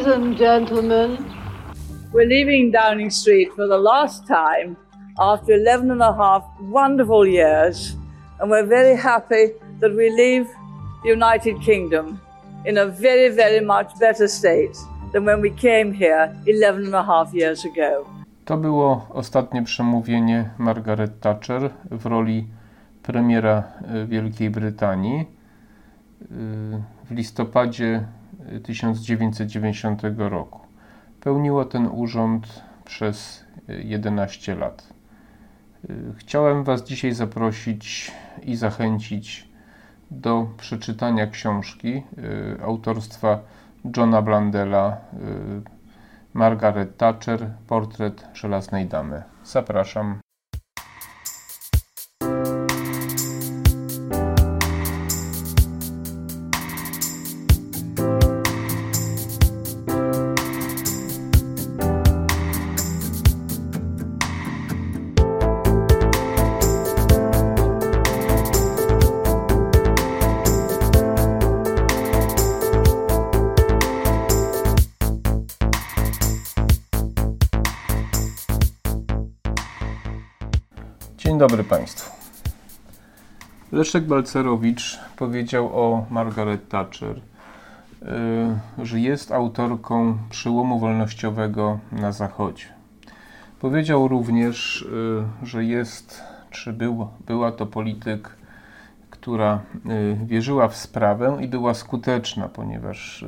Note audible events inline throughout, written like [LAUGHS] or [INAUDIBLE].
Ladies and gentlemen, we're leaving Downing Street for the last time after 11 and a half wonderful years, and we're very happy that we leave the United Kingdom in a very, very much better state than when we came here 11 and a half years ago. To było ostatnie przemówienie Margaret Thatcher w roli premiera e, Wielkiej Brytanii e, w listopadzie 1990 roku. Pełniło ten urząd przez 11 lat. Chciałem Was dzisiaj zaprosić i zachęcić do przeczytania książki y, autorstwa Johna Blandela y, Margaret Thatcher Portret żelaznej damy. Zapraszam. Dobry Państwu. Leszek Balcerowicz powiedział o Margaret Thatcher, y, że jest autorką przełomu wolnościowego na Zachodzie. Powiedział również, y, że jest, czy był, była to polityk, która y, wierzyła w sprawę i była skuteczna, ponieważ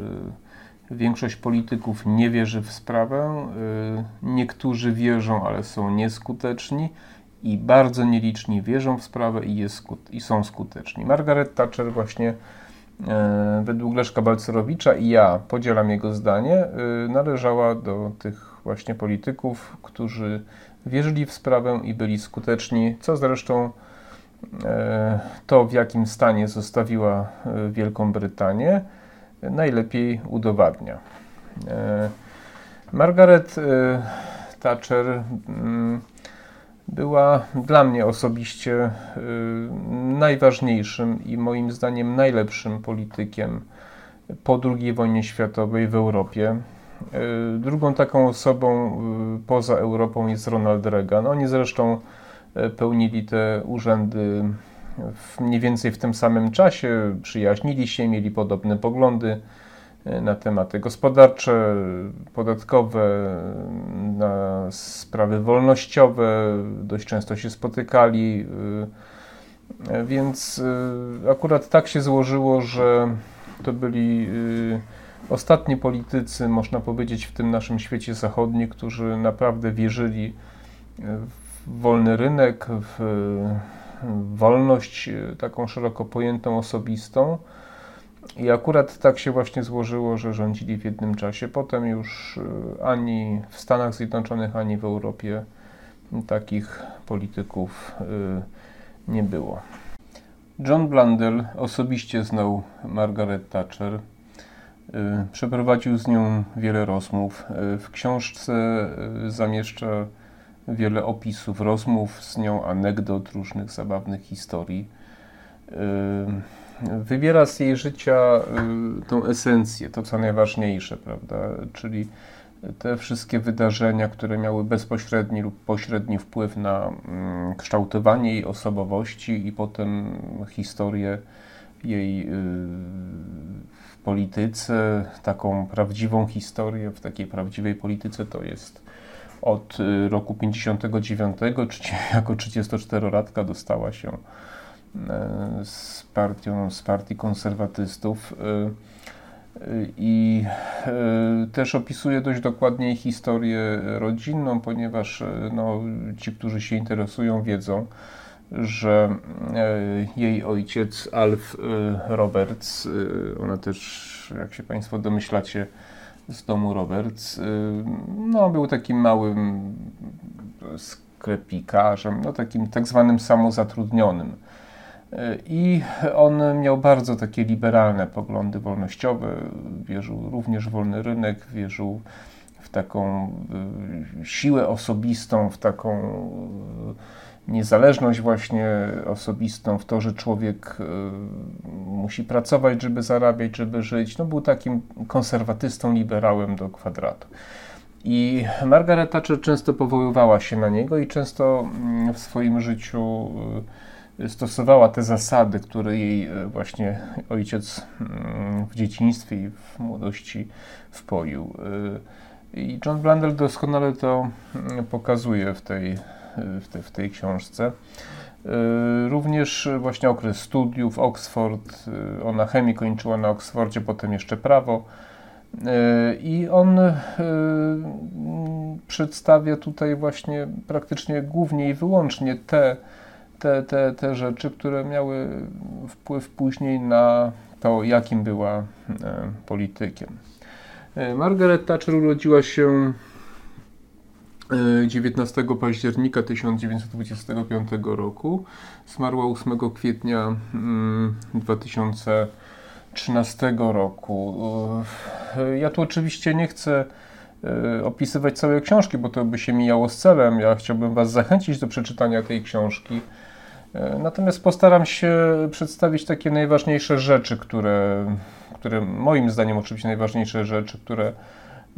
większość polityków nie wierzy w sprawę, niektórzy wierzą, ale są nieskuteczni i bardzo nieliczni wierzą w sprawę i, i są skuteczni. Margaret Thatcher właśnie e, według Leszka Balcerowicza i ja podzielam jego zdanie, e, należała do tych właśnie polityków, którzy wierzyli w sprawę i byli skuteczni, co zresztą e, to, w jakim stanie zostawiła Wielką Brytanię, najlepiej udowadnia. Margaret Thatcher mm, była dla mnie osobiście y, najważniejszym i moim zdaniem najlepszym politykiem po II wojnie światowej w Europie. Y, drugą taką osobą y, poza Europą jest Ronald Reagan. Oni zresztą pełnili te urzędy w, mniej więcej w tym samym czasie, przyjaźnili się, mieli podobne poglądy na tematy gospodarcze, podatkowe, na sprawy wolnościowe, dość często się spotykali. E, e, więc akurat tak się złożyło, że to byli ostatni politycy, można powiedzieć, w tym naszym świecie zachodnim, którzy naprawdę wierzyli w wolny rynek, w wolność taką szeroko pojętą, osobistą. I akurat tak się właśnie złożyło, że rządzili w jednym czasie. Potem już y, ani w Stanach Zjednoczonych, ani w Europie takich polityków y, nie było. John Blundell osobiście znał Margaret Thatcher. Y, przeprowadził z nią wiele rozmów. W książce zamieszcza wiele opisów rozmów z nią, anegdot, różnych zabawnych historii wybiera z jej życia y, tą esencję, to co najważniejsze, prawda? Czyli te wszystkie wydarzenia, które miały bezpośredni lub pośredni wpływ na mm, kształtowanie jej osobowości i potem historię jej y, w polityce, taką prawdziwą historię w takiej prawdziwej polityce to jest od y, roku 59, czyli jako 34-latka dostała się z partią, z partii konserwatystów e, e, i też opisuje dość dokładnie historię rodzinną, ponieważ no, ci, którzy się interesują, wiedzą, że jej ojciec Alf Roberts, ona też, jak się Państwo domyślacie, z domu Roberts, no, był takim małym sklepikarzem, no, takim tak zwanym samozatrudnionym i on miał bardzo takie liberalne poglądy wolnościowe, wierzył również w wolny rynek, wierzył w taką y, siłę osobistą, w taką niezależność właśnie osobistą, w to, że człowiek musi pracować, żeby zarabiać, żeby żyć. No, był takim konserwatystą, liberałem do kwadratu. I Margaret Thatcher często powoływała się na niego i często mm, w swoim życiu y, stosowała te zasady, które jej y, właśnie ojciec mm, w dzieciństwie i w młodości wpoił. Y, I John Blundell doskonale to mm, pokazuje w tej, w, te, w tej książce. Również właśnie okres studiów, Oxford, ona chemię kończyła na Oxfordzie, potem jeszcze prawo E, I on e, przedstawia tutaj właśnie praktycznie głównie i wyłącznie te, te, te, te rzeczy, które miały wpływ później na to, jakim była e, politykiem. Margaret Thatcher urodziła się 19 października 1925 roku. Zmarła 8 kwietnia 2000 mm, 2013 roku. Ja tu oczywiście nie chcę e, opisywać całej książki, bo to by się mijało z celem. Ja chciałbym Was zachęcić do przeczytania tej książki. Natomiast postaram się przedstawić takie najważniejsze rzeczy, które, które moim zdaniem oczywiście najważniejsze rzeczy, które,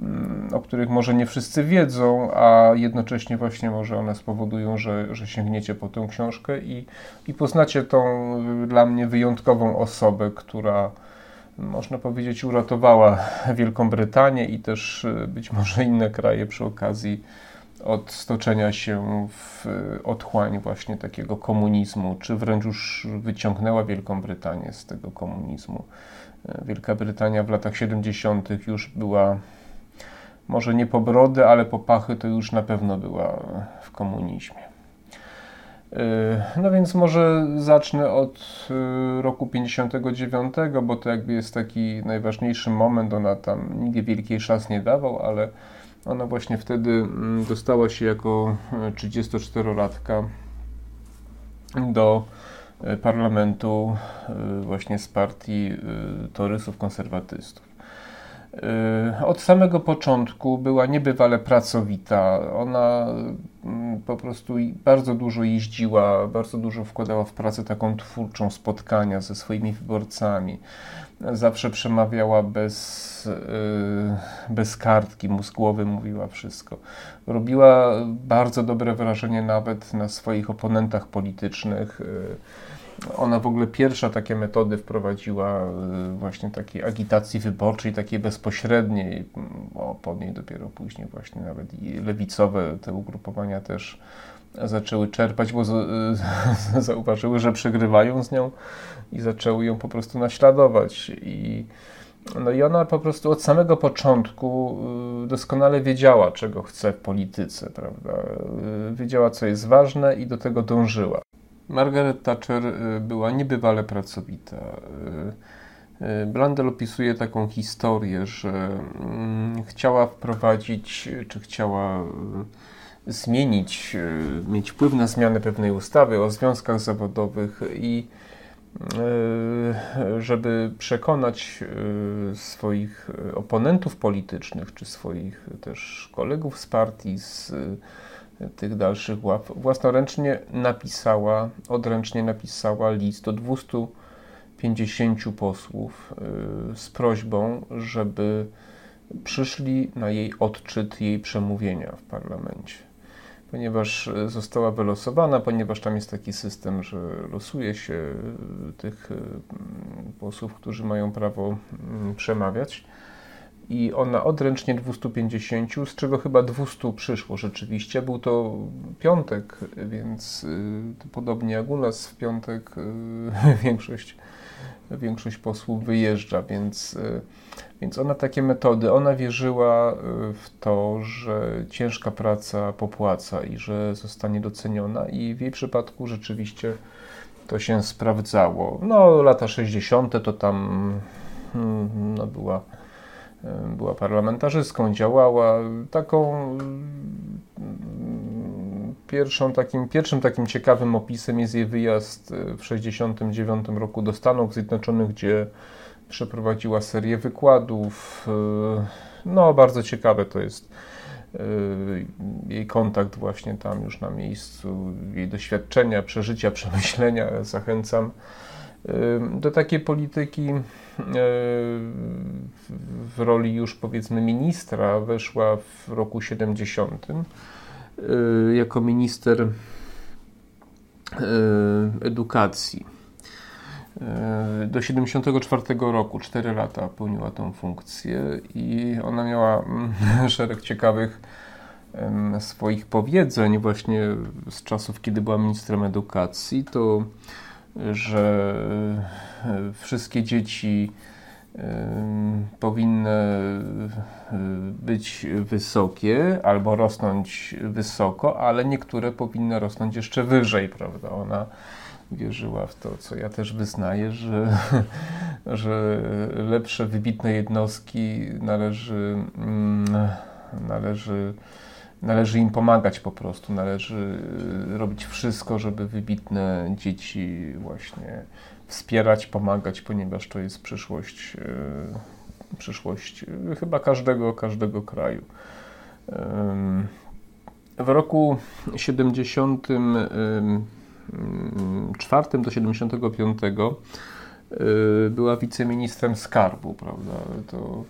mm, o których może nie wszyscy wiedzą, a jednocześnie właśnie może one spowodują, że, że sięgniecie po tę książkę i, i poznacie tą dla mnie wyjątkową osobę, która można powiedzieć, uratowała Wielką Brytanię i też y, być może inne kraje przy okazji od stoczenia się w otchłań właśnie takiego komunizmu, czy wręcz już wyciągnęła Wielką Brytanię z tego komunizmu. Y, Wielka Brytania w latach 70. już była może nie po brody, ale po pachy to już na pewno była w komunizmie. Y, no więc może zacznę od roku 59, bo to jakby jest taki najważniejszy moment. Ona tam nigdy wielkiej szans nie dawał, ale ona właśnie wtedy mm, dostała się jako 34-latka y, do parlamentu właśnie z partii torysów konserwatystów. Od samego początku była niebywale pracowita. Ona mm, po prostu bardzo dużo jeździła, bardzo dużo wkładała w pracę taką twórczą spotkania ze swoimi wyborcami. Zawsze przemawiała bez, y, bez kartki, mózgłowy mówiła wszystko. Robiła bardzo dobre wrażenie nawet na swoich oponentach politycznych y, ona w ogóle pierwsza takie metody wprowadziła y, właśnie takiej agitacji wyborczej, takiej bezpośredniej, o, po niej dopiero później właśnie nawet i lewicowe te ugrupowania też zaczęły czerpać, bo [LAUGHS] zauważyły, że przegrywają z nią i zaczęły ją po prostu naśladować i no i ona po prostu od samego początku y, doskonale wiedziała, czego chce w polityce, prawda? Y, wiedziała, co jest ważne i do tego dążyła. Margaret Thatcher y, była niebywale pracowita. Y, y, Blundell opisuje taką historię, że mm, chciała wprowadzić, czy chciała zmienić, mieć wpływ na zmianę pewnej ustawy o związkach zawodowych i żeby przekonać swoich oponentów politycznych, czy swoich też kolegów z partii, z tych dalszych ław, własnoręcznie napisała, odręcznie napisała list do 250 posłów z prośbą, żeby przyszli na jej odczyt jej przemówienia w parlamencie. Ponieważ została wylosowana, ponieważ tam jest taki system, że losuje się y, tych y, posłów, którzy mają prawo mm, przemawiać i ona odręcznie 250, z czego chyba 200 przyszło rzeczywiście. Był to piątek, więc podobnie jak u nas w piątek [LAUGHS] większość, większość posłów wyjeżdża, więc, y, więc ona takie metody, ona wierzyła y, w to, że ciężka praca popłaca i że zostanie doceniona i w jej przypadku rzeczywiście to się sprawdzało. No lata 60. to tam hmm, no, była była parlamentarzystką, działała taką pierwszą takim, pierwszym takim ciekawym opisem jest jej wyjazd w 1969 roku do Stanów Zjednoczonych, gdzie przeprowadziła serię wykładów. No, bardzo ciekawe to jest. jej kontakt właśnie tam już na miejscu, jej doświadczenia, przeżycia, [LAUGHS] przemyślenia zachęcam do takiej polityki w roli już powiedzmy ministra weszła w roku 70 jako minister edukacji. Do 74 roku, 4 lata pełniła tą funkcję i ona miała mm, [LAUGHS] szereg ciekawych swoich powiedzeń właśnie z czasów, kiedy była ministrem edukacji, to że e, wszystkie dzieci powinny e, być wysokie albo rosnąć wysoko, ale niektóre powinny rosnąć jeszcze wyżej, prawda? Ona wierzyła w to, co ja też wyznaję, że, [LAUGHS] że lepsze, wybitne jednostki należy, mm, należy należy im pomagać po prostu, należy y, robić wszystko, żeby wybitne dzieci właśnie wspierać, pomagać, ponieważ to jest przyszłość, y, przyszłość y, chyba każdego, każdego kraju. W roku 74 do 75 była wiceministrem skarbu, prawda? To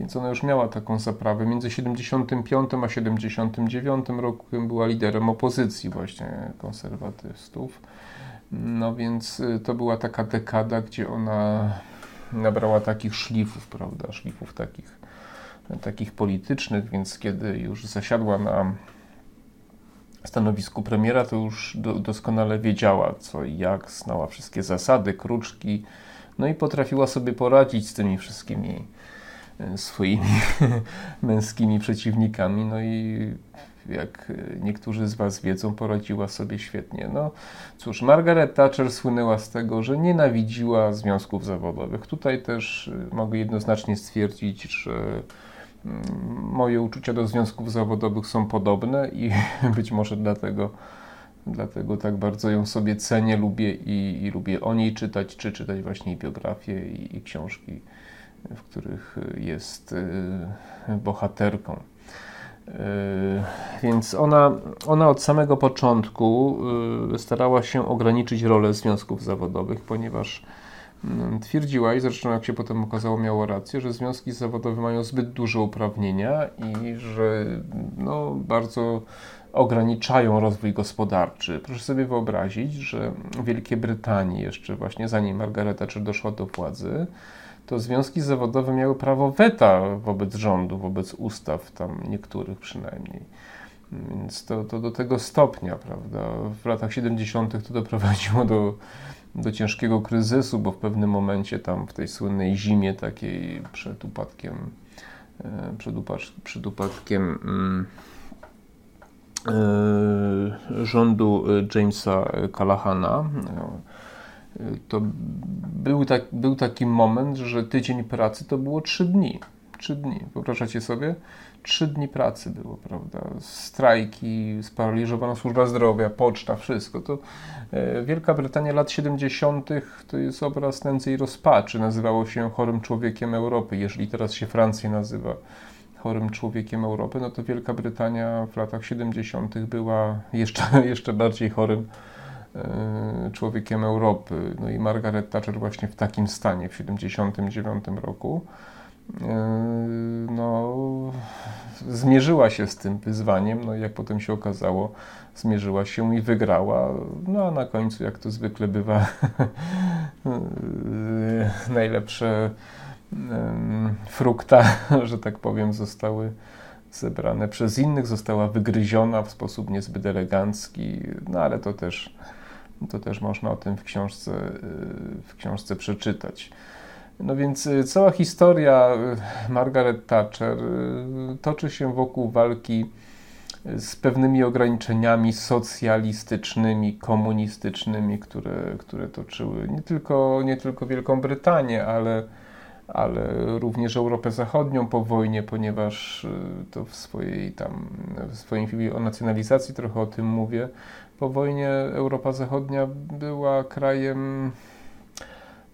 więc ona już miała taką zaprawę. Między 75 a 79 rokiem była liderem opozycji właśnie konserwatystów. No więc y, to była taka dekada, gdzie ona nabrała takich szlifów, prawda, szlifów takich, takich politycznych, więc kiedy już zasiadła na stanowisku premiera, to już do, doskonale wiedziała co i jak, znała wszystkie zasady, kruczki, no i potrafiła sobie poradzić z tymi wszystkimi swoimi [LAUGHS] męskimi przeciwnikami. No i jak niektórzy z Was wiedzą, poradziła sobie świetnie. No cóż, Margaret Thatcher słynęła z tego, że nienawidziła związków zawodowych. Tutaj też y, mogę jednoznacznie stwierdzić, że mm, moje uczucia do związków zawodowych są podobne i [LAUGHS] być może dlatego, dlatego tak bardzo ją sobie cenię, lubię i, i lubię o niej czytać, czy czytać właśnie biografię i, i książki w których jest y, bohaterką. Y, więc ona, ona od samego początku y, starała się ograniczyć rolę związków zawodowych, ponieważ mm, twierdziła, i zresztą jak się potem okazało, miało rację, że związki zawodowe mają zbyt duże uprawnienia i że no, bardzo ograniczają rozwój gospodarczy. Proszę sobie wyobrazić, że w Wielkiej Brytanii, jeszcze właśnie zanim Margaret Thatcher doszła do władzy, to związki zawodowe miały prawo weta wobec rządu, wobec ustaw, tam niektórych przynajmniej. Więc to, to do tego stopnia, prawda? W latach 70. to doprowadziło do, do ciężkiego kryzysu, bo w pewnym momencie tam w tej słynnej zimie takiej przed upadkiem, e, przed, przed upadkiem mm, e, rządu Jamesa Callahana, to był, tak, był taki moment, że tydzień pracy to było trzy dni. Trzy dni. Wyobrażacie sobie? Trzy dni pracy było, prawda? Strajki, sparaliżowana służba zdrowia, poczta, wszystko. To e, Wielka Brytania lat 70. to jest obraz nędzy i rozpaczy. Nazywało się chorym człowiekiem Europy. Jeżeli teraz się Francja nazywa chorym człowiekiem Europy, no to Wielka Brytania w latach 70. była jeszcze, [LAUGHS] jeszcze bardziej chorym E, człowiekiem Europy. No i Margaret Thatcher właśnie w takim stanie w 1979 roku e, no, zmierzyła się z tym wyzwaniem, no i jak potem się okazało, zmierzyła się i wygrała. No a na końcu, jak to zwykle bywa, [LAUGHS] najlepsze frukta, [LAUGHS] że tak powiem, zostały zebrane przez innych, została wygryziona w sposób niezbyt elegancki, no ale to też to też można o tym w książce, y, w książce przeczytać. No więc y, cała historia y, Margaret Thatcher toczy się wokół walki z pewnymi ograniczeniami socjalistycznymi, komunistycznymi, które, które toczyły nie tylko, nie tylko Wielką Brytanię, ale, ale również Europę Zachodnią po wojnie, ponieważ to w swojej tam, w swoim filmie o nacjonalizacji trochę o tym mówię, po wojnie Europa Zachodnia była krajem,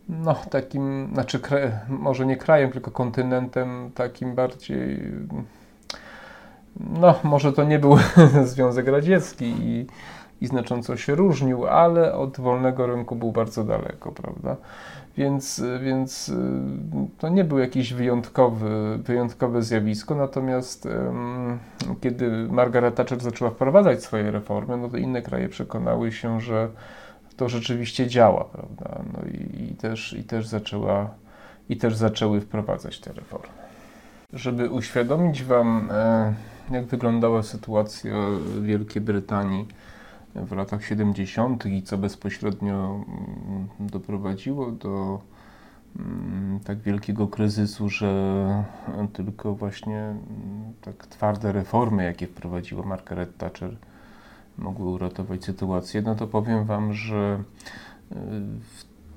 no takim, znaczy może nie krajem, tylko kontynentem takim bardziej no, może to nie był [LAUGHS] Związek Radziecki i, i znacząco się różnił, ale od wolnego rynku był bardzo daleko, prawda? Więc, więc y, to nie był jakiś wyjątkowy, wyjątkowe zjawisko, natomiast kiedy Margaret Thatcher zaczęła wprowadzać swoje reformy, no to inne kraje przekonały się, że to rzeczywiście działa, prawda? No i, i, też, i, też zaczęła, i też zaczęły wprowadzać te reformy. Żeby uświadomić Wam, e, jak wyglądała sytuacja Wielkiej Brytanii w latach 70. i co bezpośrednio mm, doprowadziło do mm, tak wielkiego kryzysu, że tylko właśnie mm, tak twarde reformy, jakie wprowadziła Margaret Thatcher, mogły uratować sytuację, no to powiem Wam, że y,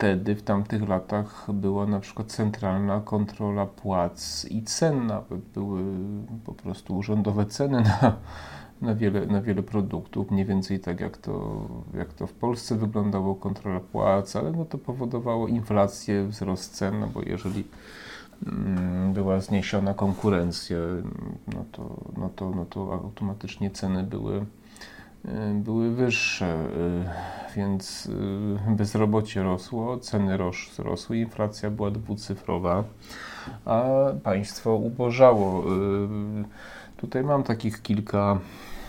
wtedy, w tamtych latach była na przykład centralna kontrola płac i cen, nawet były po prostu urzędowe ceny na, na, wiele, na wiele produktów, mniej więcej tak jak to, jak to w Polsce wyglądało kontrola płac, ale no to powodowało inflację, wzrost cen, no bo jeżeli mm, była zniesiona konkurencja, no to, no to, no to automatycznie ceny były Y, były wyższe, y, więc y, bezrobocie rosło, ceny rosły, inflacja była dwucyfrowa, a państwo ubożało. Tutaj mam takich kilka,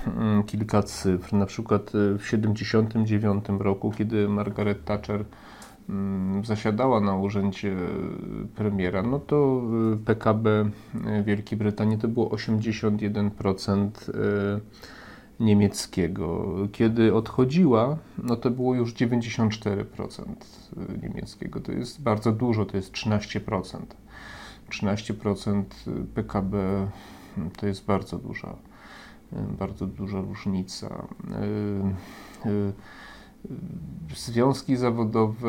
mm, kilka cyfr. Na przykład w 1979 roku, kiedy Margaret Thatcher mm, zasiadała na urzędzie premiera, no to PKB Wielkiej Brytanii to było 81% niemieckiego. Kiedy odchodziła, no to było już 94% niemieckiego. To jest bardzo dużo, to jest 13%. 13% PKB to jest bardzo duża, bardzo duża różnica. Yy, yy, Związki zawodowe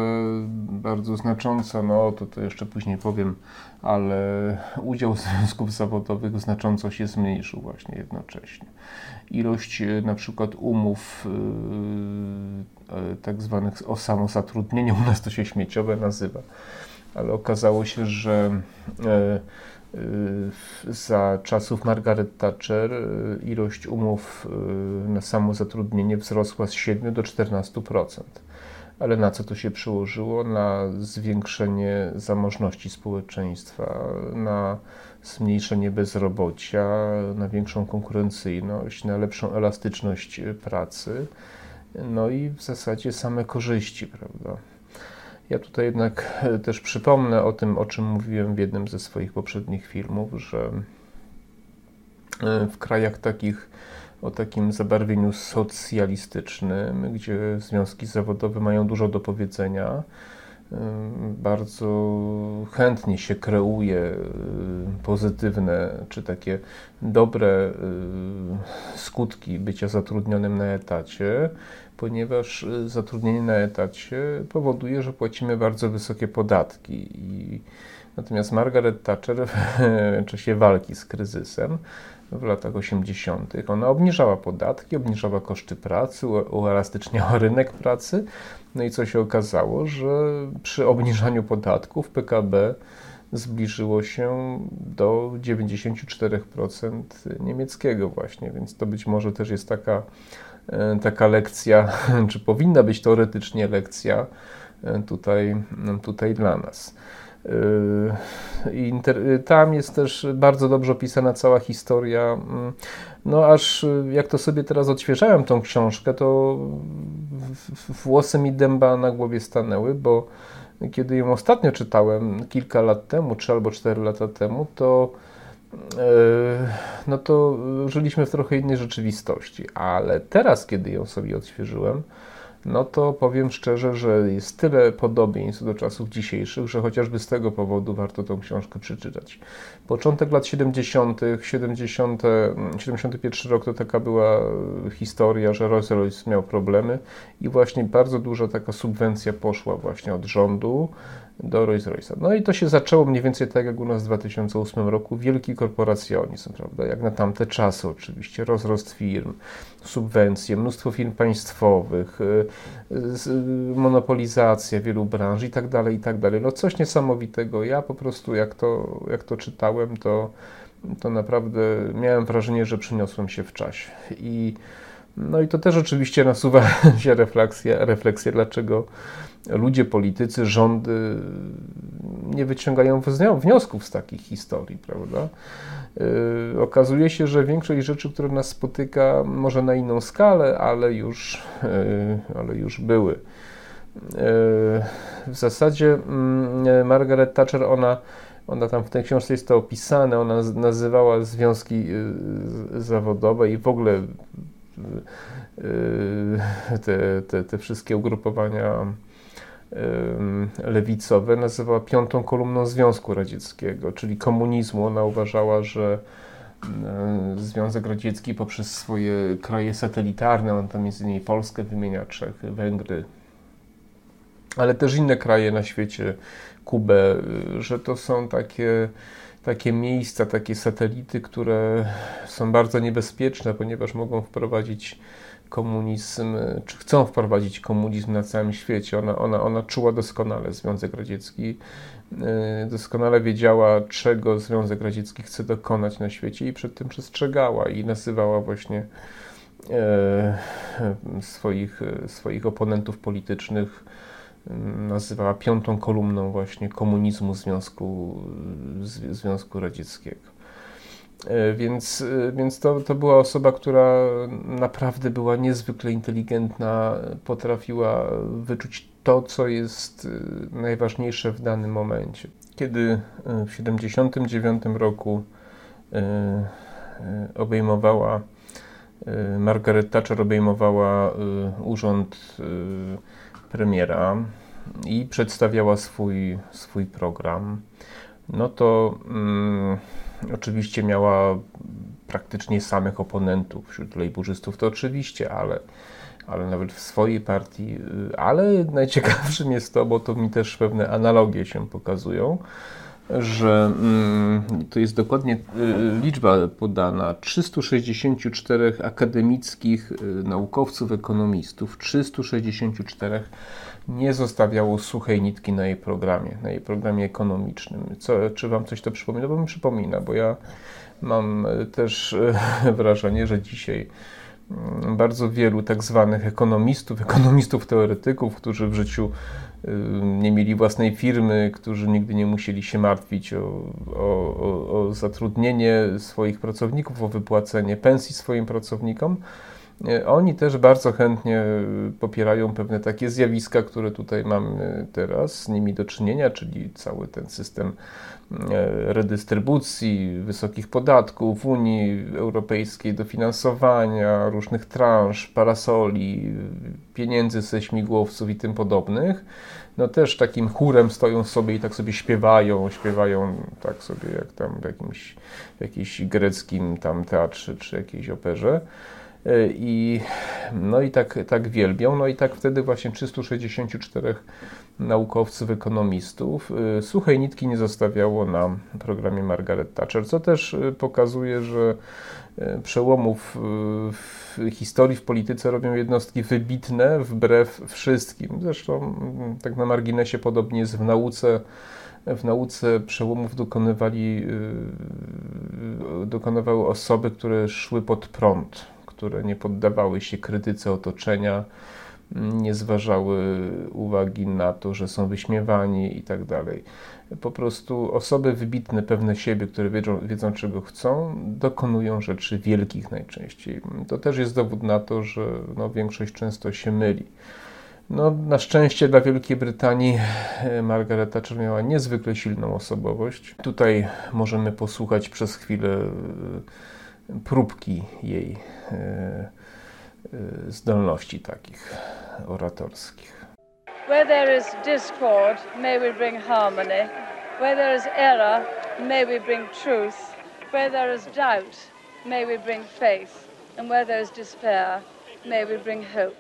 bardzo znacząca, no to, to jeszcze później powiem, ale udział związków zawodowych znacząco się zmniejszył właśnie jednocześnie. Ilość na przykład umów tak zwanych o samozatrudnieniu, u nas to się śmieciowe nazywa, ale okazało się, że Y, za czasów Margaret Thatcher y, ilość umów y, na samozatrudnienie wzrosła z 7 do 14%. Ale na co to się przełożyło? Na zwiększenie zamożności społeczeństwa, na zmniejszenie bezrobocia, na większą konkurencyjność, na lepszą elastyczność pracy, no i w zasadzie same korzyści, prawda? Ja tutaj jednak e, też przypomnę o tym, o czym mówiłem w jednym ze swoich poprzednich filmów, że e, w krajach takich o takim zabarwieniu socjalistycznym, gdzie związki zawodowe mają dużo do powiedzenia, e, bardzo chętnie się kreuje pozytywne czy takie dobre skutki bycia zatrudnionym na etacie ponieważ y, zatrudnienie na etacie powoduje, że płacimy bardzo wysokie podatki. I natomiast Margaret Thatcher w [LAUGHS] czasie walki z kryzysem w latach 80. ona obniżała podatki, obniżała koszty pracy, uelastyczniała rynek pracy. No i co się okazało, że przy obniżaniu podatków PKB zbliżyło się do 94% niemieckiego właśnie, więc to być może też jest taka taka lekcja, [LAUGHS] czy powinna być teoretycznie lekcja e, tutaj, tutaj dla nas. E, tam jest też bardzo dobrze opisana cała historia. Mm, no aż jak to sobie teraz odświeżałem tą książkę, to włosy mi dęba na głowie stanęły, bo kiedy ją ostatnio czytałem, kilka lat temu, czy albo cztery lata temu, to E, no to żyliśmy w trochę innej rzeczywistości. Ale teraz, kiedy ją sobie odświeżyłem, no to powiem szczerze, że jest tyle podobieństw do czasów dzisiejszych, że chociażby z tego powodu warto tą książkę przeczytać. Początek lat 70., 70, 71 rok to taka była historia, że Rolls-Royce miał problemy i właśnie bardzo duża taka subwencja poszła właśnie od rządu do Rolls Royce'a. No i to się zaczęło mniej więcej tak jak u nas w 2008 roku, wielki korporacjonizm, prawda, jak na tamte czasy oczywiście, rozrost firm, subwencje, mnóstwo firm państwowych, y, monopolizacja wielu branż i tak dalej, i tak dalej. No coś niesamowitego. Ja po prostu jak to, jak to czytałem, to to naprawdę miałem wrażenie, że przyniosłem się w czasie. I, no i to też oczywiście nasuwa [LAUGHS] się refleksja, refleksja dlaczego ludzie, politycy, rządy nie wyciągają wniosków z takich historii, prawda? Yy, okazuje się, że większość rzeczy, które nas spotyka, może na inną skalę, ale już, yy, ale już były. Yy, w zasadzie yy, Margaret Thatcher, ona, ona tam w tej książce jest to opisane, ona nazywała związki zawodowe i w ogóle te, te, te wszystkie ugrupowania lewicowe nazywała piątą kolumną Związku Radzieckiego, czyli komunizmu. Ona uważała, że Związek Radziecki poprzez swoje kraje satelitarne, on tam między innymi Polskę wymienia, Czechy, Węgry, ale też inne kraje na świecie, Kubę, że to są takie, takie miejsca, takie satelity, które są bardzo niebezpieczne, ponieważ mogą wprowadzić komunizm, czy chcą wprowadzić komunizm na całym świecie. Ona, ona, ona czuła doskonale Związek Radziecki, y, doskonale wiedziała, czego Związek Radziecki chce dokonać na świecie i przed tym przestrzegała i nazywała właśnie e, swoich, swoich oponentów politycznych mm, nazywała piątą kolumną właśnie komunizmu Związku, Związku Radzieckiego. E, więc, e, więc to, to była osoba, która naprawdę była niezwykle inteligentna, potrafiła wyczuć to, co jest e, najważniejsze w danym momencie. Kiedy w 1979 roku obejmowała Margaret Thatcher obejmowała urząd premiera i przedstawiała swój, swój program, no to mm, Oczywiście miała praktycznie samych oponentów wśród lejburzystów, to oczywiście, ale, ale nawet w swojej partii. Y, ale najciekawszym jest to, bo to mi też pewne analogie się pokazują, że mm, to jest dokładnie y, liczba podana 364 akademickich y, naukowców, ekonomistów, 364 nie zostawiało suchej nitki na jej programie, na jej programie ekonomicznym. Co, czy Wam coś to przypomina? Bo mi przypomina, bo ja mam e, też e, [LAUGHS] wrażenie, że dzisiaj mm, bardzo wielu tak zwanych ekonomistów, ekonomistów teoretyków, którzy w życiu e, nie mieli własnej firmy, którzy nigdy nie musieli się martwić o, o, o zatrudnienie swoich pracowników, o wypłacenie pensji swoim pracownikom, oni też bardzo chętnie e, popierają pewne takie zjawiska, które tutaj mamy teraz z nimi do czynienia, czyli cały ten system e, redystrybucji, wysokich podatków, Unii Europejskiej, dofinansowania, różnych transz, parasoli, pieniędzy ze śmigłowców i tym podobnych. No też takim chórem stoją sobie i tak sobie śpiewają, śpiewają tak sobie jak tam w jakimś, w jakimś greckim tam teatrze czy jakiejś operze. E, I, no i tak, tak wielbią. No i tak wtedy właśnie 364 naukowców, ekonomistów e, suchej nitki nie zostawiało na programie Margaret Thatcher, co też e, pokazuje, że przełomów w historii, w polityce robią jednostki wybitne wbrew wszystkim. Zresztą tak na marginesie podobnie jest w nauce. W nauce przełomów dokonywali, dokonywały osoby, które szły pod prąd które nie poddawały się krytyce otoczenia, nie zważały uwagi na to, że są wyśmiewani i tak dalej. Po prostu osoby wybitne, pewne siebie, które wiedzą, wiedzą, czego chcą, dokonują rzeczy wielkich najczęściej. To też jest dowód na to, że no, większość często się myli. No, na szczęście dla Wielkiej Brytanii e, Margaret Thatcher miała niezwykle silną osobowość. Tutaj możemy posłuchać przez chwilę e, próbki jej zdolności takich oratorskich. Where there is discord, may we bring harmony. Where there is error, may we bring truth. Where there is doubt, may we bring faith. And where there is despair, may we bring hope.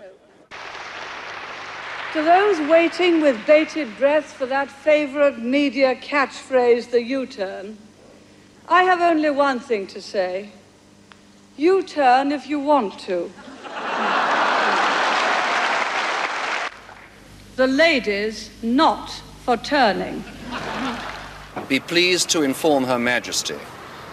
To those waiting with bated breath for that favorite media catchphrase, the U turn, I have only one thing to say. You turn if you want to. the ladies not for turning. Be pleased to inform Her Majesty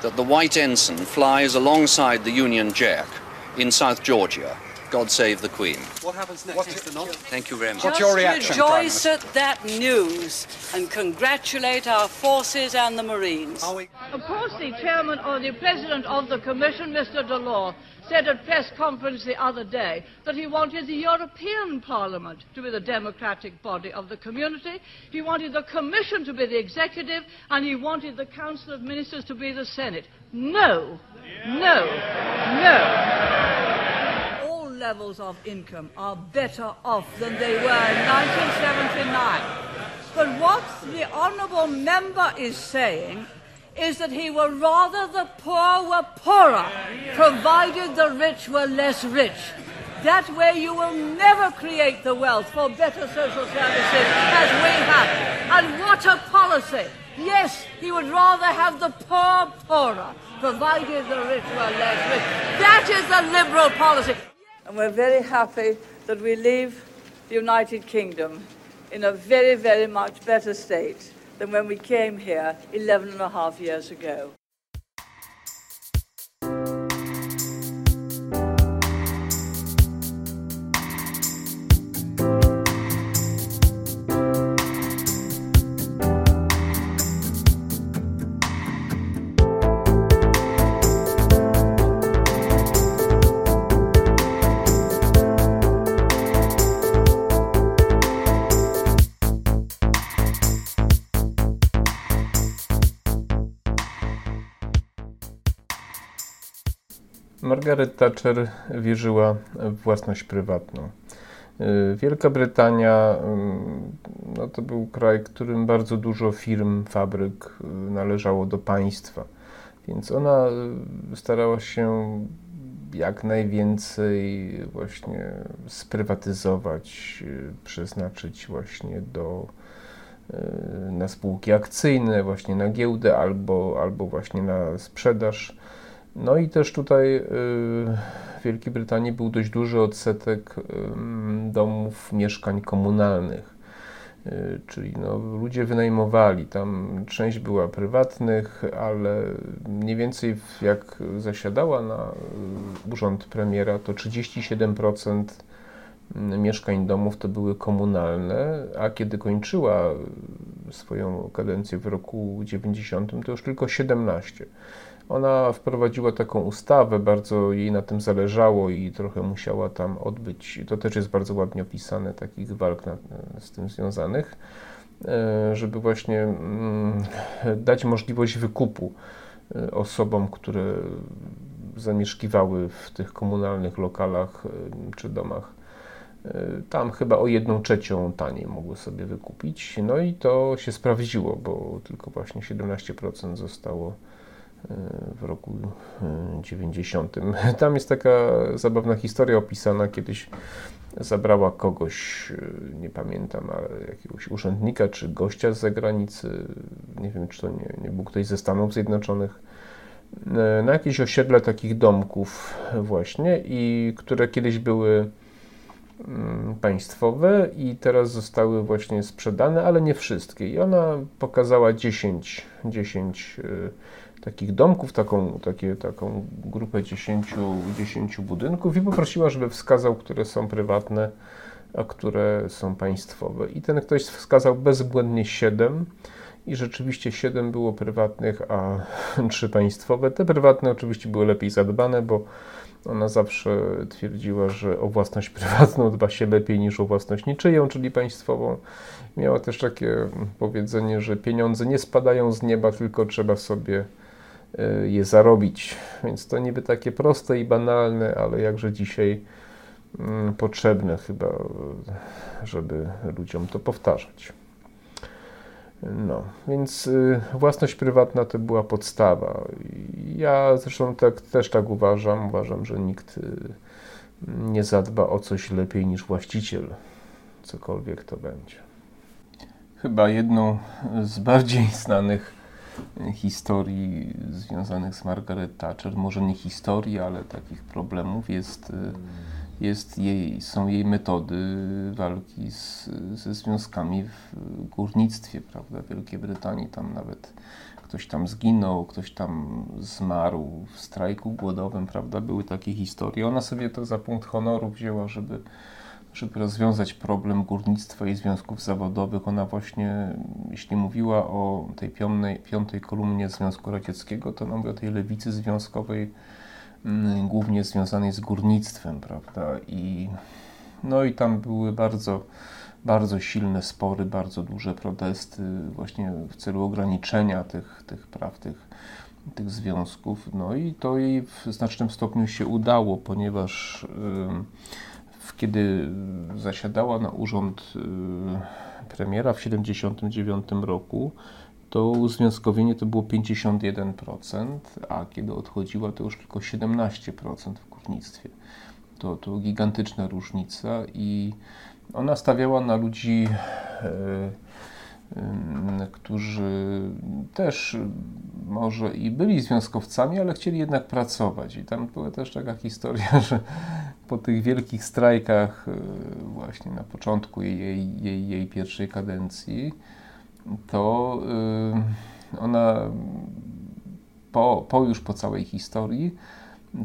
that the white ensign flies alongside the Union Jack in South Georgia. God save the Queen. What happens next, Mr. Nunn? Thank you very much. What's your reaction, Prime rejoice at that news and congratulate our forces and the Marines. We- Of course, the chairman or the president of the commission, Mr. Delors, said at press conference the other day that he wanted the European Parliament to be the democratic body of the community. He wanted the commission to be the executive, and he wanted the council of ministers to be the senate. No, no, no. Levels of income are better off than they were in 1979. But what the honourable member is saying is that he would rather the poor were poorer, provided the rich were less rich. That way you will never create the wealth for better social services as we have. And what a policy! Yes, he would rather have the poor poorer, provided the rich were less rich. That is a liberal policy. And we're very happy that we leave the United Kingdom in a very, very much better state than when we came here 11 and a half years ago. Margaret Thatcher wierzyła w własność prywatną. Y, Wielka Brytania y, no to był kraj, którym bardzo dużo firm, fabryk y, należało do państwa. Więc ona y, starała się jak najwięcej właśnie sprywatyzować, przeznaczyć właśnie do, na spółki akcyjne, właśnie na giełdę albo, albo właśnie na sprzedaż. No i też tutaj y, w Wielkiej Brytanii był dość duży odsetek domów, mieszkań komunalnych. Y, Czyli no, ludzie wynajmowali, tam część była prywatnych, ale mniej więcej jak zasiadała na y, urząd premiera, to 37% mieszkań domów to były komunalne, a kiedy kończyła swoją kadencję w roku 90, to już tylko 17. Ona wprowadziła taką ustawę, bardzo jej na tym zależało i trochę musiała tam odbyć. To też jest bardzo ładnie opisane, takich walk na, z tym związanych, e, żeby właśnie mm, dać możliwość wykupu e, osobom, które zamieszkiwały w tych komunalnych lokalach e, czy domach. Tam chyba o jedną trzecią taniej mogły sobie wykupić. No i to się sprawdziło, bo tylko właśnie 17% zostało w roku e, 90. [LAUGHS] Tam jest taka zabawna historia opisana. Kiedyś zabrała kogoś, e, nie pamiętam, ale jakiegoś urzędnika czy gościa z zagranicy, nie wiem czy to nie, nie był ktoś ze Stanów Zjednoczonych, e, na jakieś osiedle takich domków właśnie i które kiedyś były mm, państwowe i teraz zostały właśnie sprzedane, ale nie wszystkie. I ona pokazała 10, 10 y, takich domków, taką, takie, taką grupę 10, 10 budynków i poprosiła, żeby wskazał, które są prywatne, a które są państwowe. I ten ktoś wskazał bezbłędnie 7 i rzeczywiście 7 było prywatnych, a [LAUGHS] 3 państwowe. Te prywatne oczywiście były lepiej zadbane, bo ona zawsze twierdziła, że o własność prywatną dba się lepiej niż o własność niczyją, czyli państwową. Miała też takie powiedzenie, że pieniądze nie spadają z nieba, tylko trzeba sobie je zarobić. Więc to niby takie proste i banalne, ale jakże dzisiaj mm, potrzebne chyba, e, żeby ludziom to powtarzać. No, więc y, własność prywatna to była podstawa. Ja zresztą tak, też tak uważam. Uważam, że nikt y, nie zadba o coś lepiej niż właściciel, cokolwiek to będzie. Chyba jedną z bardziej znanych y, historii związanych z Margaret Thatcher, może nie historii, ale takich problemów jest, jest jej, są jej metody walki z, ze związkami w górnictwie, prawda, Wielkiej Brytanii. Tam nawet ktoś tam zginął, ktoś tam zmarł w strajku głodowym, prawda? Były takie historie. Ona sobie to za punkt honoru wzięła, żeby, żeby rozwiązać problem górnictwa i związków zawodowych. Ona właśnie, jeśli mówiła o tej piątej, piątej kolumnie Związku Radzieckiego, to ona mówi o tej lewicy związkowej, mm, głównie związanej z górnictwem, prawda? I, no i tam były bardzo bardzo silne spory, bardzo duże protesty właśnie w celu ograniczenia tych, tych praw, tych, tych związków. No i to jej w znacznym stopniu się udało, ponieważ kiedy zasiadała na urząd y, premiera w 1979 roku, to uzwiązkowienie to było 51%, a kiedy odchodziła to już tylko 17% w górnictwie. To, to gigantyczna różnica i ona stawiała na ludzi, e, którzy też może i byli związkowcami, ale chcieli jednak pracować. I tam była też taka historia, [LAUGHS] że po tych wielkich strajkach, e, właśnie na początku jej, jej, jej pierwszej kadencji, to ona po, po już po całej historii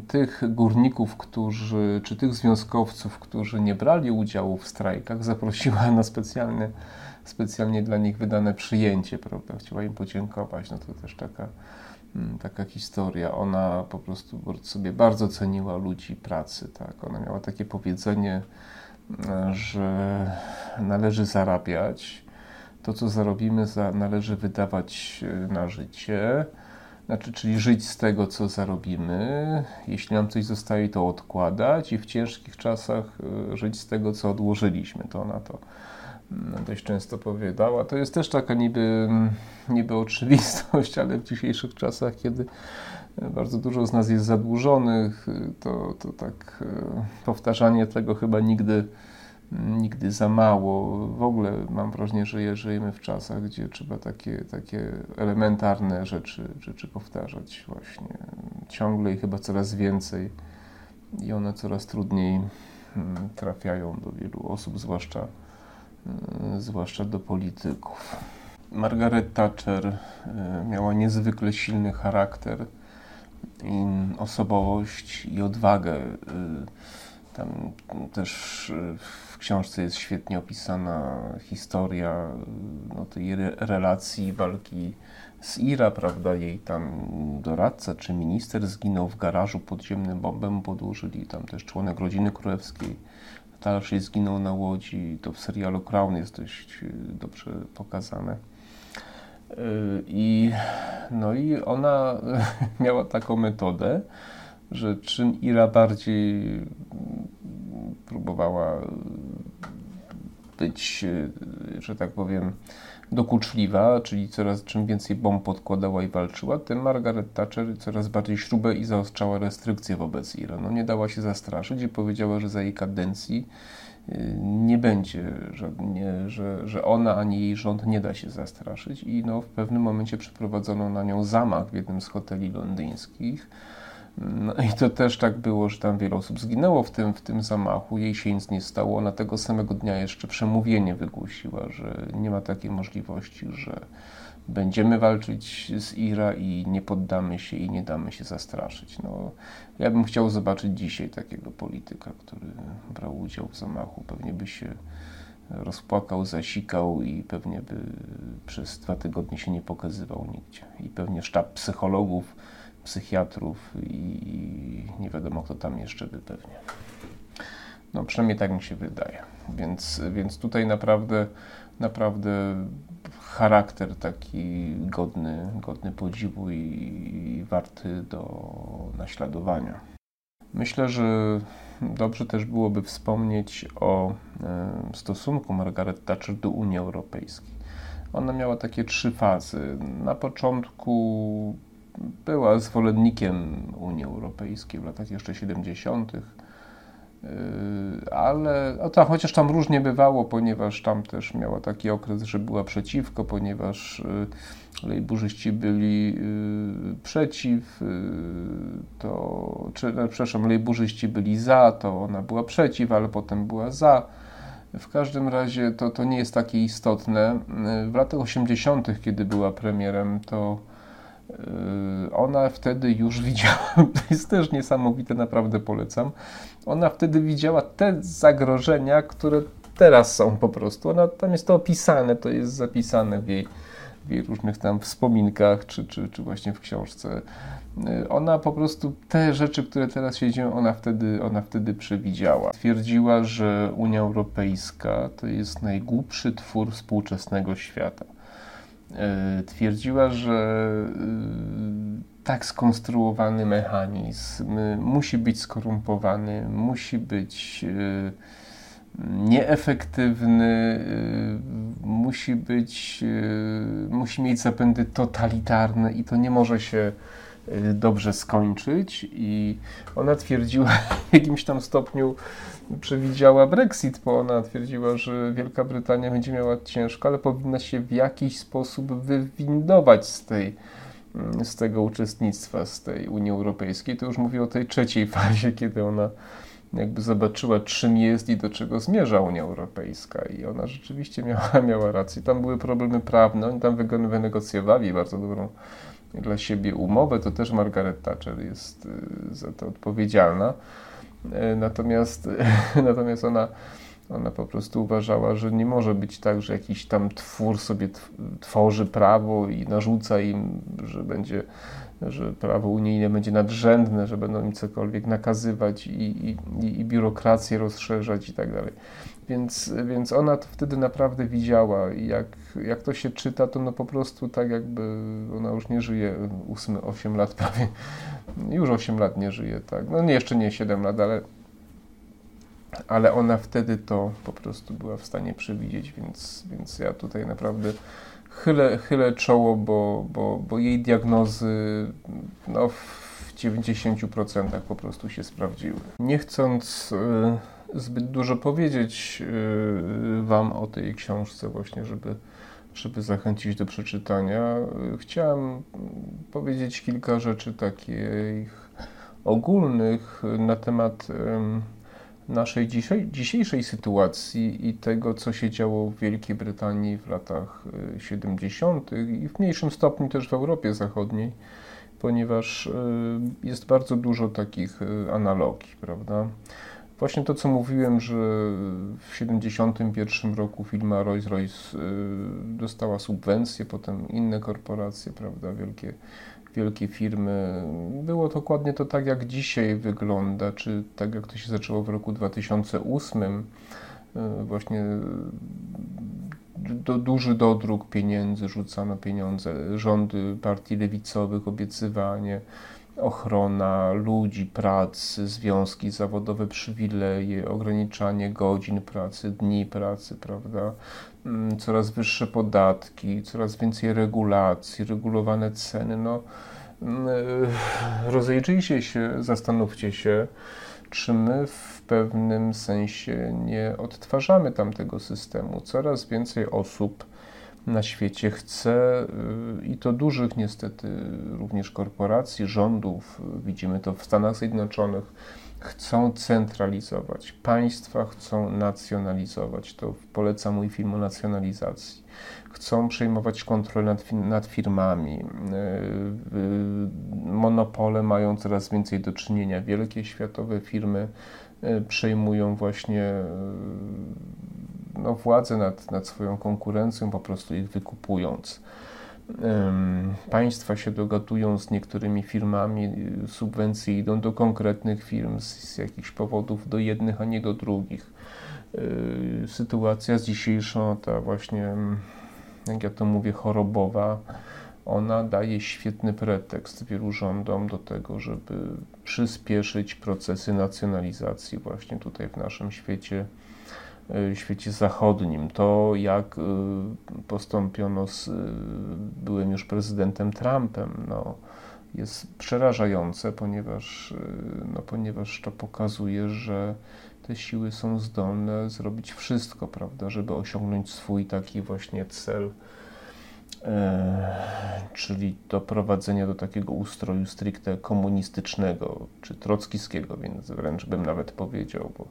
tych górników, którzy, czy tych związkowców, którzy nie brali udziału w strajkach, zaprosiła na specjalne, specjalnie dla nich wydane przyjęcie, prawda? Chciała im podziękować. No to też taka, mm, taka historia. Ona po prostu sobie bardzo ceniła ludzi pracy, tak? Ona miała takie powiedzenie, mm, że należy zarabiać. To, co zarobimy, należy wydawać e, na życie znaczy, czyli żyć z tego, co zarobimy. Jeśli nam coś zostaje, to odkładać i w ciężkich czasach e, żyć z tego, co odłożyliśmy. To ona to dość często powiedziała. To jest też taka niby, niby oczywistość, ale w dzisiejszych czasach, kiedy e, bardzo dużo z nas jest zadłużonych, e, to, to tak powtarzanie tego chyba nigdy nigdy za mało. W ogóle mam wrażenie, że żyjemy w czasach, gdzie trzeba takie, takie elementarne rzeczy, rzeczy powtarzać właśnie ciągle i chyba coraz więcej i one coraz trudniej mm, trafiają do wielu osób, zwłaszcza, zwłaszcza do polityków. Margaret Thatcher y, miała niezwykle silny charakter, osobowość i odwagę. Y, tam też w książce jest świetnie opisana historia no, tej relacji walki z Ira, prawda, jej tam doradca czy minister zginął w garażu podziemnym, bombę podłożyli, tam też członek rodziny królewskiej dalszej zginął na łodzi, to w serialu Crown jest dość y, dobrze pokazane. Y, I, no i ona [LAUGHS] miała taką metodę, że czym Ira bardziej próbowała być, że tak powiem, dokuczliwa, czyli coraz czym więcej bomb podkładała i walczyła, tym Margaret Thatcher coraz bardziej śrubę i zaostrzała restrykcje wobec Iranu. Nie dała się zastraszyć i powiedziała, że za jej kadencji y, nie będzie, że, nie, że, że ona ani jej rząd nie da się zastraszyć i no, w pewnym momencie przeprowadzono na nią zamach w jednym z hoteli londyńskich no i to też tak było, że tam wiele osób zginęło w tym, w tym zamachu. Jej się nic nie stało. Ona tego samego dnia jeszcze przemówienie wygłosiła, że nie ma takiej możliwości, że będziemy walczyć z IRA i nie poddamy się i nie damy się zastraszyć. No, ja bym chciał zobaczyć dzisiaj takiego polityka, który brał udział w zamachu. Pewnie by się rozpłakał, zasikał i pewnie by przez dwa tygodnie się nie pokazywał nigdzie. I pewnie sztab psychologów psychiatrów i nie wiadomo kto tam jeszcze by pewnie. No przynajmniej tak mi się wydaje. Więc, więc tutaj naprawdę, naprawdę charakter taki godny, godny podziwu i warty do naśladowania. Myślę, że dobrze też byłoby wspomnieć o e, stosunku Margaret Thatcher do Unii Europejskiej. Ona miała takie trzy fazy. Na początku była zwolennikiem Unii Europejskiej w latach jeszcze 70., y, ale a ta, chociaż tam różnie bywało, ponieważ tam też miała taki okres, że była przeciwko, ponieważ y, lejburzyści byli y, przeciw, to, czy, no, przepraszam, lejburzyści byli za, to ona była przeciw, ale potem była za. W każdym razie to, to nie jest takie istotne. W latach 80., kiedy była premierem, to Ona wtedy już [LAUGHS] widziała, to jest też niesamowite, naprawdę polecam. Ona wtedy widziała te zagrożenia, które teraz są po prostu. Ona, tam jest to opisane, to jest zapisane w jej, w jej różnych tam wspominkach, czy, czy, czy właśnie w książce. Ona po prostu te rzeczy, które teraz się dzieją, ona wtedy, ona wtedy przewidziała. Twierdziła, że Unia Europejska to jest najgłupszy twór współczesnego świata. E, twierdziła, że e, tak skonstruowany mechanizm musi być skorumpowany, musi być e, nieefektywny, musi być, musi mieć zapędy totalitarne i to nie może się dobrze skończyć i ona twierdziła w jakimś tam stopniu przewidziała Brexit, bo ona twierdziła, że Wielka Brytania będzie miała ciężko, ale powinna się w jakiś sposób wywindować z tej z tego uczestnictwa, z tej Unii Europejskiej. To już mówię o tej trzeciej [LAUGHS] fazie, kiedy ona jakby zobaczyła, czym jest i do czego zmierza Unia Europejska. I ona rzeczywiście miała, [LAUGHS] miała rację. Tam były problemy prawne, oni tam wynegocjowali bardzo dobrą dla siebie umowę, to też Margaret Thatcher jest y, za to odpowiedzialna. Y, natomiast, [LAUGHS] natomiast ona, ona po prostu uważała, że nie może być tak, że jakiś tam twór sobie tworzy prawo i narzuca im, że będzie że prawo unijne będzie nadrzędne, że będą im cokolwiek nakazywać i, i, i biurokrację rozszerzać i tak dalej. Więc, więc ona to wtedy naprawdę widziała i jak, jak to się czyta, to no po prostu tak jakby ona już nie żyje 8, 8 lat prawie, już 8 lat nie żyje, tak. No jeszcze nie 7 lat, ale, ale ona wtedy to po prostu była w stanie przewidzieć, więc, więc ja tutaj naprawdę chylę, chylę czoło, bo, bo, bo jej diagnozy no, w 90% po prostu się sprawdziły. Nie chcąc y, zbyt dużo powiedzieć y, Wam o tej książce, właśnie, żeby, żeby zachęcić do przeczytania, chciałem powiedzieć kilka rzeczy takich ogólnych na temat naszej dzisiejszej sytuacji i tego, co się działo w Wielkiej Brytanii w latach 70. Y, i w mniejszym stopniu też w Europie Zachodniej, ponieważ y, jest bardzo dużo takich analogii, prawda? Właśnie to, co mówiłem, że w 1971 roku firma Rolls-Royce dostała subwencję, potem inne korporacje, prawda, wielkie wielkie firmy. Było dokładnie to tak, jak dzisiaj wygląda, czy tak jak to się zaczęło w roku 2008. E, właśnie do, duży dodruk pieniędzy, rzucano pieniądze, rządy partii lewicowych, obiecywanie, ochrona ludzi, pracy, związki zawodowe, przywileje, ograniczanie godzin pracy, dni pracy, prawda? Mm, coraz wyższe podatki, coraz więcej regulacji, regulowane ceny. No, mm, e, rozejrzyjcie się, zastanówcie się, czy my w pewnym sensie nie odtwarzamy tamtego systemu. Coraz więcej osób na świecie chce, y, i to dużych niestety również korporacji, rządów, widzimy to w Stanach Zjednoczonych, chcą centralizować. Państwa chcą nacjonalizować. To poleca mój film o nacjonalizacji. Chcą przejmować kontrolę nad, nad firmami. Y, y, monopole mają coraz więcej do czynienia. Wielkie światowe firmy przejmują właśnie no, władzę nad, nad swoją konkurencją, po prostu ich wykupując. Państwa się dogadują z niektórymi firmami, subwencje idą do konkretnych firm z, z jakichś powodów, do jednych, a nie do drugich. Y, sytuacja z dzisiejszą, ta właśnie, jak ja to mówię, chorobowa, ona daje świetny pretekst wielu rządom do tego, żeby przyspieszyć procesy nacjonalizacji właśnie tutaj w naszym świecie świecie zachodnim. To, jak y, postąpiono z y, byłym już prezydentem Trumpem, no, jest przerażające, ponieważ, no, ponieważ to pokazuje, że te siły są zdolne zrobić wszystko, prawda, żeby osiągnąć swój taki właśnie cel, e, czyli doprowadzenia do takiego ustroju stricte komunistycznego, czy trockistskiego, więc wręcz bym nawet powiedział, bo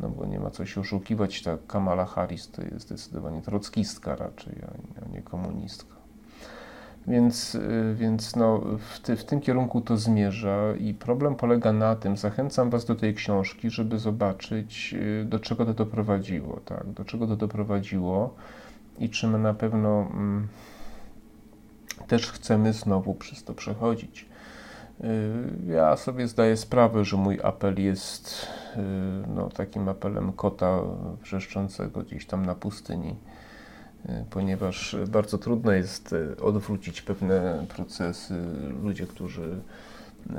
no bo nie ma co się oszukiwać, ta Kamala Harris to jest zdecydowanie trockistka raczej, a nie komunistka. Więc, y, więc no, w, ty, w tym kierunku to zmierza i problem polega na tym, zachęcam Was do tej książki, żeby zobaczyć, y, do czego to doprowadziło, tak? do czego to doprowadziło i czy my na pewno mm, też chcemy znowu przez to przechodzić. Y, ja sobie zdaję sprawę, że mój apel jest no, takim apelem kota wrzeszczącego gdzieś tam na pustyni E, ponieważ bardzo trudno jest odwrócić pewne procesy. Ludzie, którzy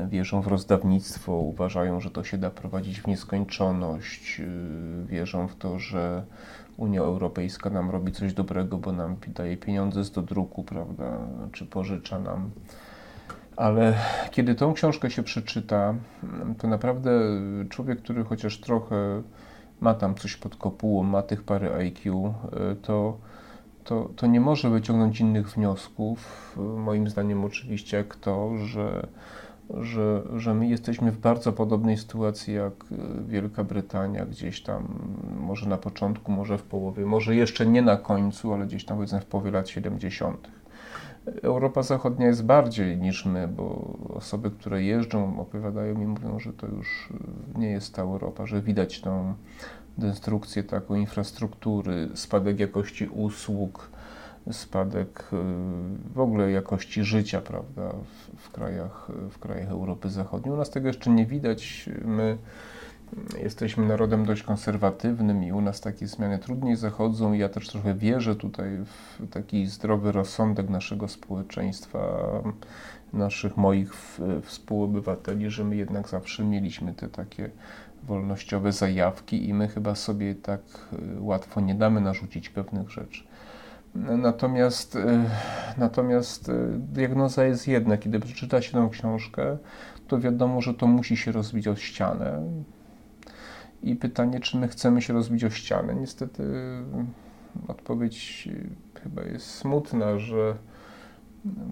wierzą w rozdawnictwo, uważają, że to się da prowadzić w nieskończoność, wierzą w to, że Unia Europejska nam robi coś dobrego, bo nam daje pieniądze z dodruku, prawda, czy pożycza nam. Ale kiedy tą książkę się przeczyta, to naprawdę człowiek, który chociaż trochę ma tam coś pod kopułą, ma tych parę IQ, to to, to nie może wyciągnąć innych wniosków, moim zdaniem oczywiście, jak to, że, że, że my jesteśmy w bardzo podobnej sytuacji jak Wielka Brytania, gdzieś tam, może na początku, może w połowie, może jeszcze nie na końcu, ale gdzieś tam powiedzmy w połowie lat 70. Europa Zachodnia jest bardziej niż my, bo osoby, które jeżdżą, opowiadają mi, mówią, że to już nie jest ta Europa, że widać tą destrukcję taką infrastruktury, spadek jakości usług, spadek y, w ogóle jakości życia, prawda, w, w, krajach, w krajach Europy Zachodniej. U nas tego jeszcze nie widać. My jesteśmy narodem dość konserwatywnym i u nas takie zmiany trudniej zachodzą. Ja też trochę wierzę tutaj w taki zdrowy rozsądek naszego społeczeństwa, naszych moich współobywateli, że my jednak zawsze mieliśmy te takie wolnościowe zajawki i my chyba sobie tak y, łatwo nie damy narzucić pewnych rzeczy. Natomiast, y, natomiast y, diagnoza jest jedna. Kiedy przeczyta się tę książkę, to wiadomo, że to musi się rozbić o ścianę. I pytanie, czy my chcemy się rozbić o ścianę? Niestety odpowiedź chyba jest smutna, że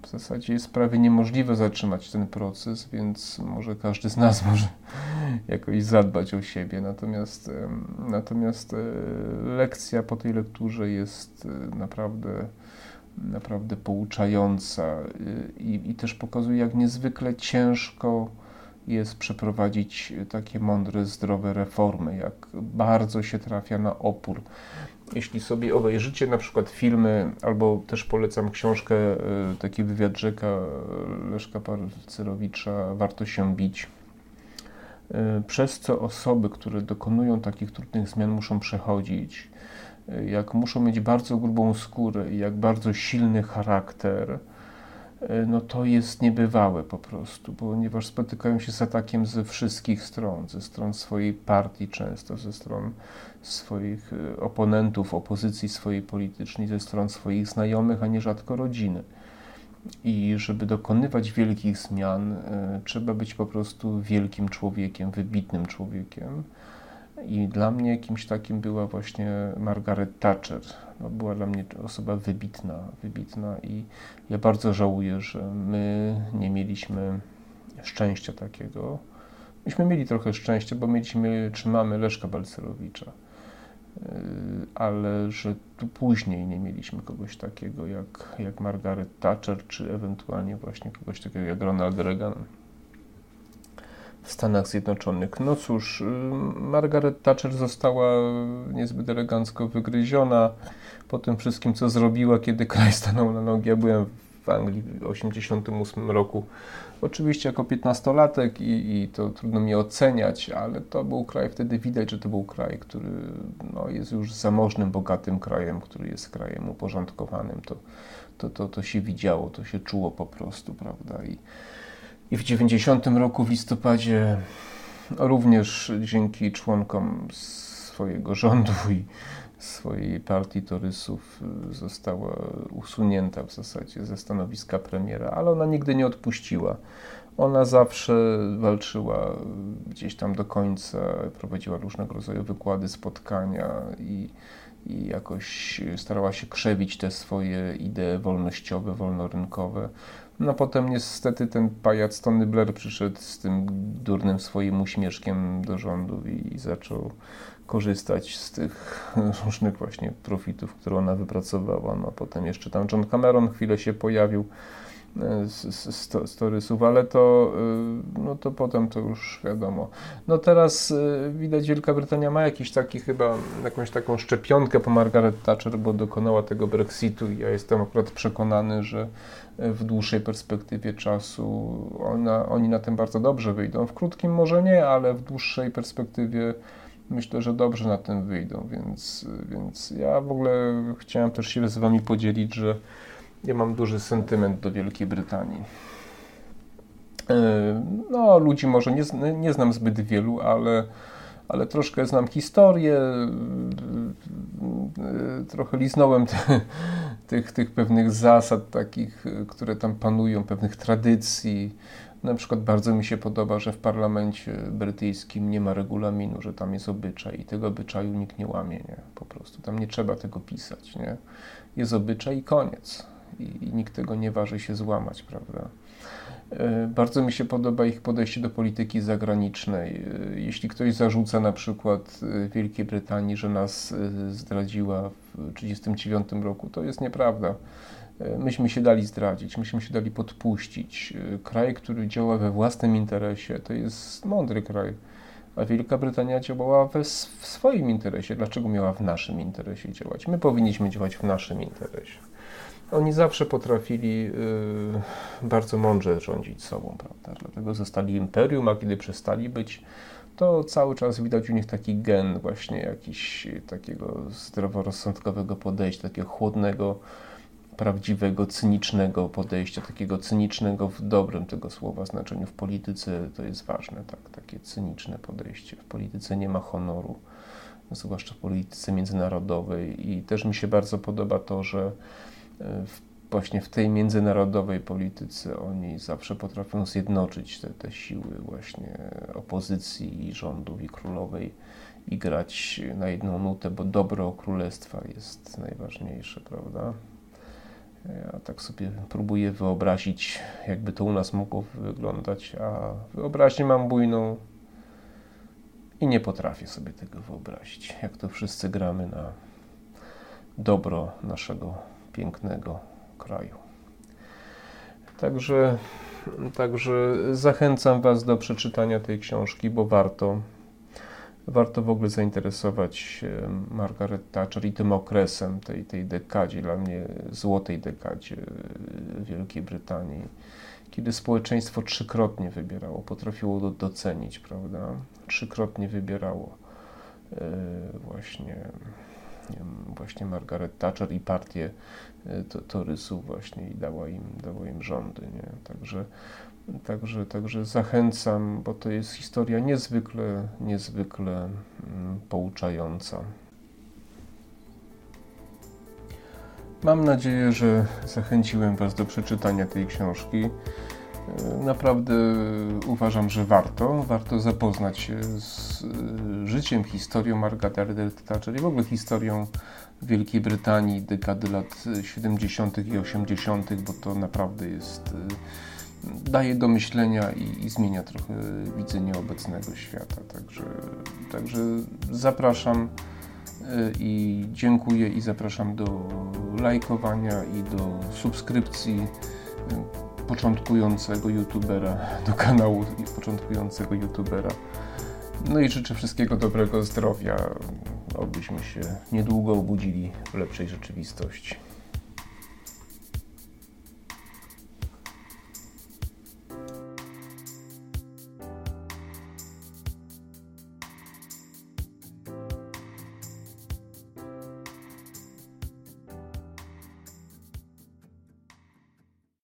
w zasadzie jest prawie niemożliwe zatrzymać ten proces, więc może każdy z nas [LAUGHS] może jakoś zadbać o siebie. Natomiast, natomiast e, lekcja po tej lekturze jest e, naprawdę, naprawdę pouczająca e, i, i też pokazuje, jak niezwykle ciężko jest przeprowadzić takie mądre, zdrowe reformy, jak bardzo się trafia na opór. Jeśli sobie obejrzycie na przykład filmy, albo też polecam książkę, taki wywiad rzeka Leszka Parcerowicza, Warto się bić, E, przez co osoby, które dokonują takich trudnych zmian, muszą przechodzić, e, jak muszą mieć bardzo grubą skórę jak bardzo silny charakter, e, no to jest niebywałe po prostu, ponieważ spotykają się z atakiem ze wszystkich stron, ze stron swojej partii często, ze stron swoich oponentów, opozycji swojej politycznej, ze stron swoich znajomych, a nierzadko rodziny. I żeby dokonywać wielkich zmian, e, trzeba być po prostu wielkim człowiekiem, wybitnym człowiekiem. I dla mnie kimś takim była właśnie Margaret Thatcher. No, była dla mnie osoba wybitna, wybitna i ja bardzo żałuję, że my nie mieliśmy szczęścia takiego. Myśmy mieli trochę szczęścia, bo mieliśmy, czy mamy Leszka Balcerowicza Y, ale że tu później nie mieliśmy kogoś takiego jak, jak Margaret Thatcher, czy ewentualnie właśnie kogoś takiego jak Ronald Reagan w Stanach Zjednoczonych. No cóż, y, Margaret Thatcher została niezbyt elegancko wygryziona po tym wszystkim, co zrobiła, kiedy [LAUGHS] kraj stanął na nogi. Ja byłem w Anglii w 1988 roku Oczywiście jako 15-latek i, i, to trudno mi oceniać, ale to był kraj, wtedy widać, że to był kraj, który no, jest już zamożnym, bogatym krajem, który jest krajem uporządkowanym. To, to, to, to się widziało, to się czuło po prostu, prawda? I, i w 90 roku w listopadzie również dzięki członkom swojego rządu i swojej partii torysów y, została usunięta w zasadzie ze stanowiska premiera, ale ona nigdy nie odpuściła. Ona zawsze walczyła gdzieś tam do końca, prowadziła różnego rodzaju wykłady, spotkania i, i jakoś starała się krzewić te swoje idee wolnościowe, wolnorynkowe. No potem niestety ten pajac Tony Blair przyszedł z tym durnym swoim uśmieszkiem do rządu i zaczął korzystać z tych [LAUGHS] różnych właśnie profitów, które ona wypracowała. No potem jeszcze tam John Cameron chwilę się pojawił e, z, z, ale to, e, no to potem to już wiadomo. No teraz e, widać Wielka Brytania ma jakiś taki chyba, jakąś taką szczepionkę po Margaret Thatcher, bo dokonała tego Brexitu i ja jestem akurat przekonany, że w dłuższej perspektywie czasu ona, oni na tym bardzo dobrze wyjdą. W krótkim może nie, ale w dłuższej perspektywie myślę, że dobrze na tym wyjdą, więc, więc ja w ogóle chciałem też się z Wami podzielić, że ja mam duży sentyment do Wielkiej Brytanii. E, no, ludzi może nie, nie znam zbyt wielu, ale, ale troszkę znam historię, e, trochę liznąłem te, tych, tych pewnych zasad takich, które tam panują, pewnych tradycji, na przykład bardzo mi się podoba, że w parlamencie brytyjskim nie ma regulaminu, że tam jest obyczaj i tego obyczaju nikt nie łamie, nie? Po prostu tam nie trzeba tego pisać, nie? Jest obyczaj i koniec. I, i nikt tego nie waży się złamać, prawda? E, bardzo mi się podoba ich podejście do polityki zagranicznej. E, jeśli ktoś zarzuca na przykład e, Wielkiej Brytanii, że nas zdradziła w 1939 roku, to jest nieprawda. Myśmy się dali zdradzić, myśmy się dali podpuścić. Kraj, który działa we własnym interesie, to jest mądry kraj. A Wielka Brytania działała we, w swoim interesie. Dlaczego miała w naszym interesie działać? My powinniśmy działać w naszym interesie. Oni zawsze potrafili yy, bardzo mądrze rządzić sobą, prawda? Dlatego zostali imperium, a kiedy przestali być, to cały czas widać u nich taki gen właśnie jakiś takiego zdroworozsądkowego podejścia, takiego chłodnego, prawdziwego, cynicznego podejścia, takiego cynicznego w dobrym tego słowa znaczeniu. W polityce to jest ważne, tak, takie cyniczne podejście. W polityce nie ma honoru, zwłaszcza w polityce międzynarodowej i też mi się bardzo podoba to, że właśnie w tej międzynarodowej polityce oni zawsze potrafią zjednoczyć te, te siły właśnie opozycji i rządów i królowej i grać na jedną nutę, bo dobro królestwa jest najważniejsze, prawda? Ja tak sobie próbuję wyobrazić, jakby to u nas mogło wyglądać, a wyobraźnię mam bujną i nie potrafię sobie tego wyobrazić. Jak to wszyscy gramy na dobro naszego pięknego kraju. Także, także zachęcam Was do przeczytania tej książki, bo warto warto w ogóle zainteresować się Margaret Thatcher i tym okresem, tej, tej dekadzie, dla mnie złotej dekadzie Wielkiej Brytanii, kiedy społeczeństwo trzykrotnie wybierało, potrafiło do, docenić, prawda? Trzykrotnie wybierało e, właśnie, właśnie Margaret Thatcher i partię e, Torysów właśnie i dała im, dała im rządy, nie? Także Także, także zachęcam, bo to jest historia niezwykle, niezwykle mm, pouczająca. Mam nadzieję, że zachęciłem Was do przeczytania tej książki. Naprawdę uważam, że warto. Warto zapoznać się z e, życiem, historią Margaret Thatcher i w ogóle historią Wielkiej Brytanii dekady lat 70. i 80., bo to naprawdę jest e, daje do myślenia i, i, zmienia trochę widzenie obecnego świata. Także, także zapraszam y, i dziękuję i zapraszam do lajkowania i do subskrypcji y, początkującego youtubera, do kanału początkującego youtubera. No i życzę wszystkiego dobrego zdrowia, obyśmy się niedługo obudzili w lepszej rzeczywistości.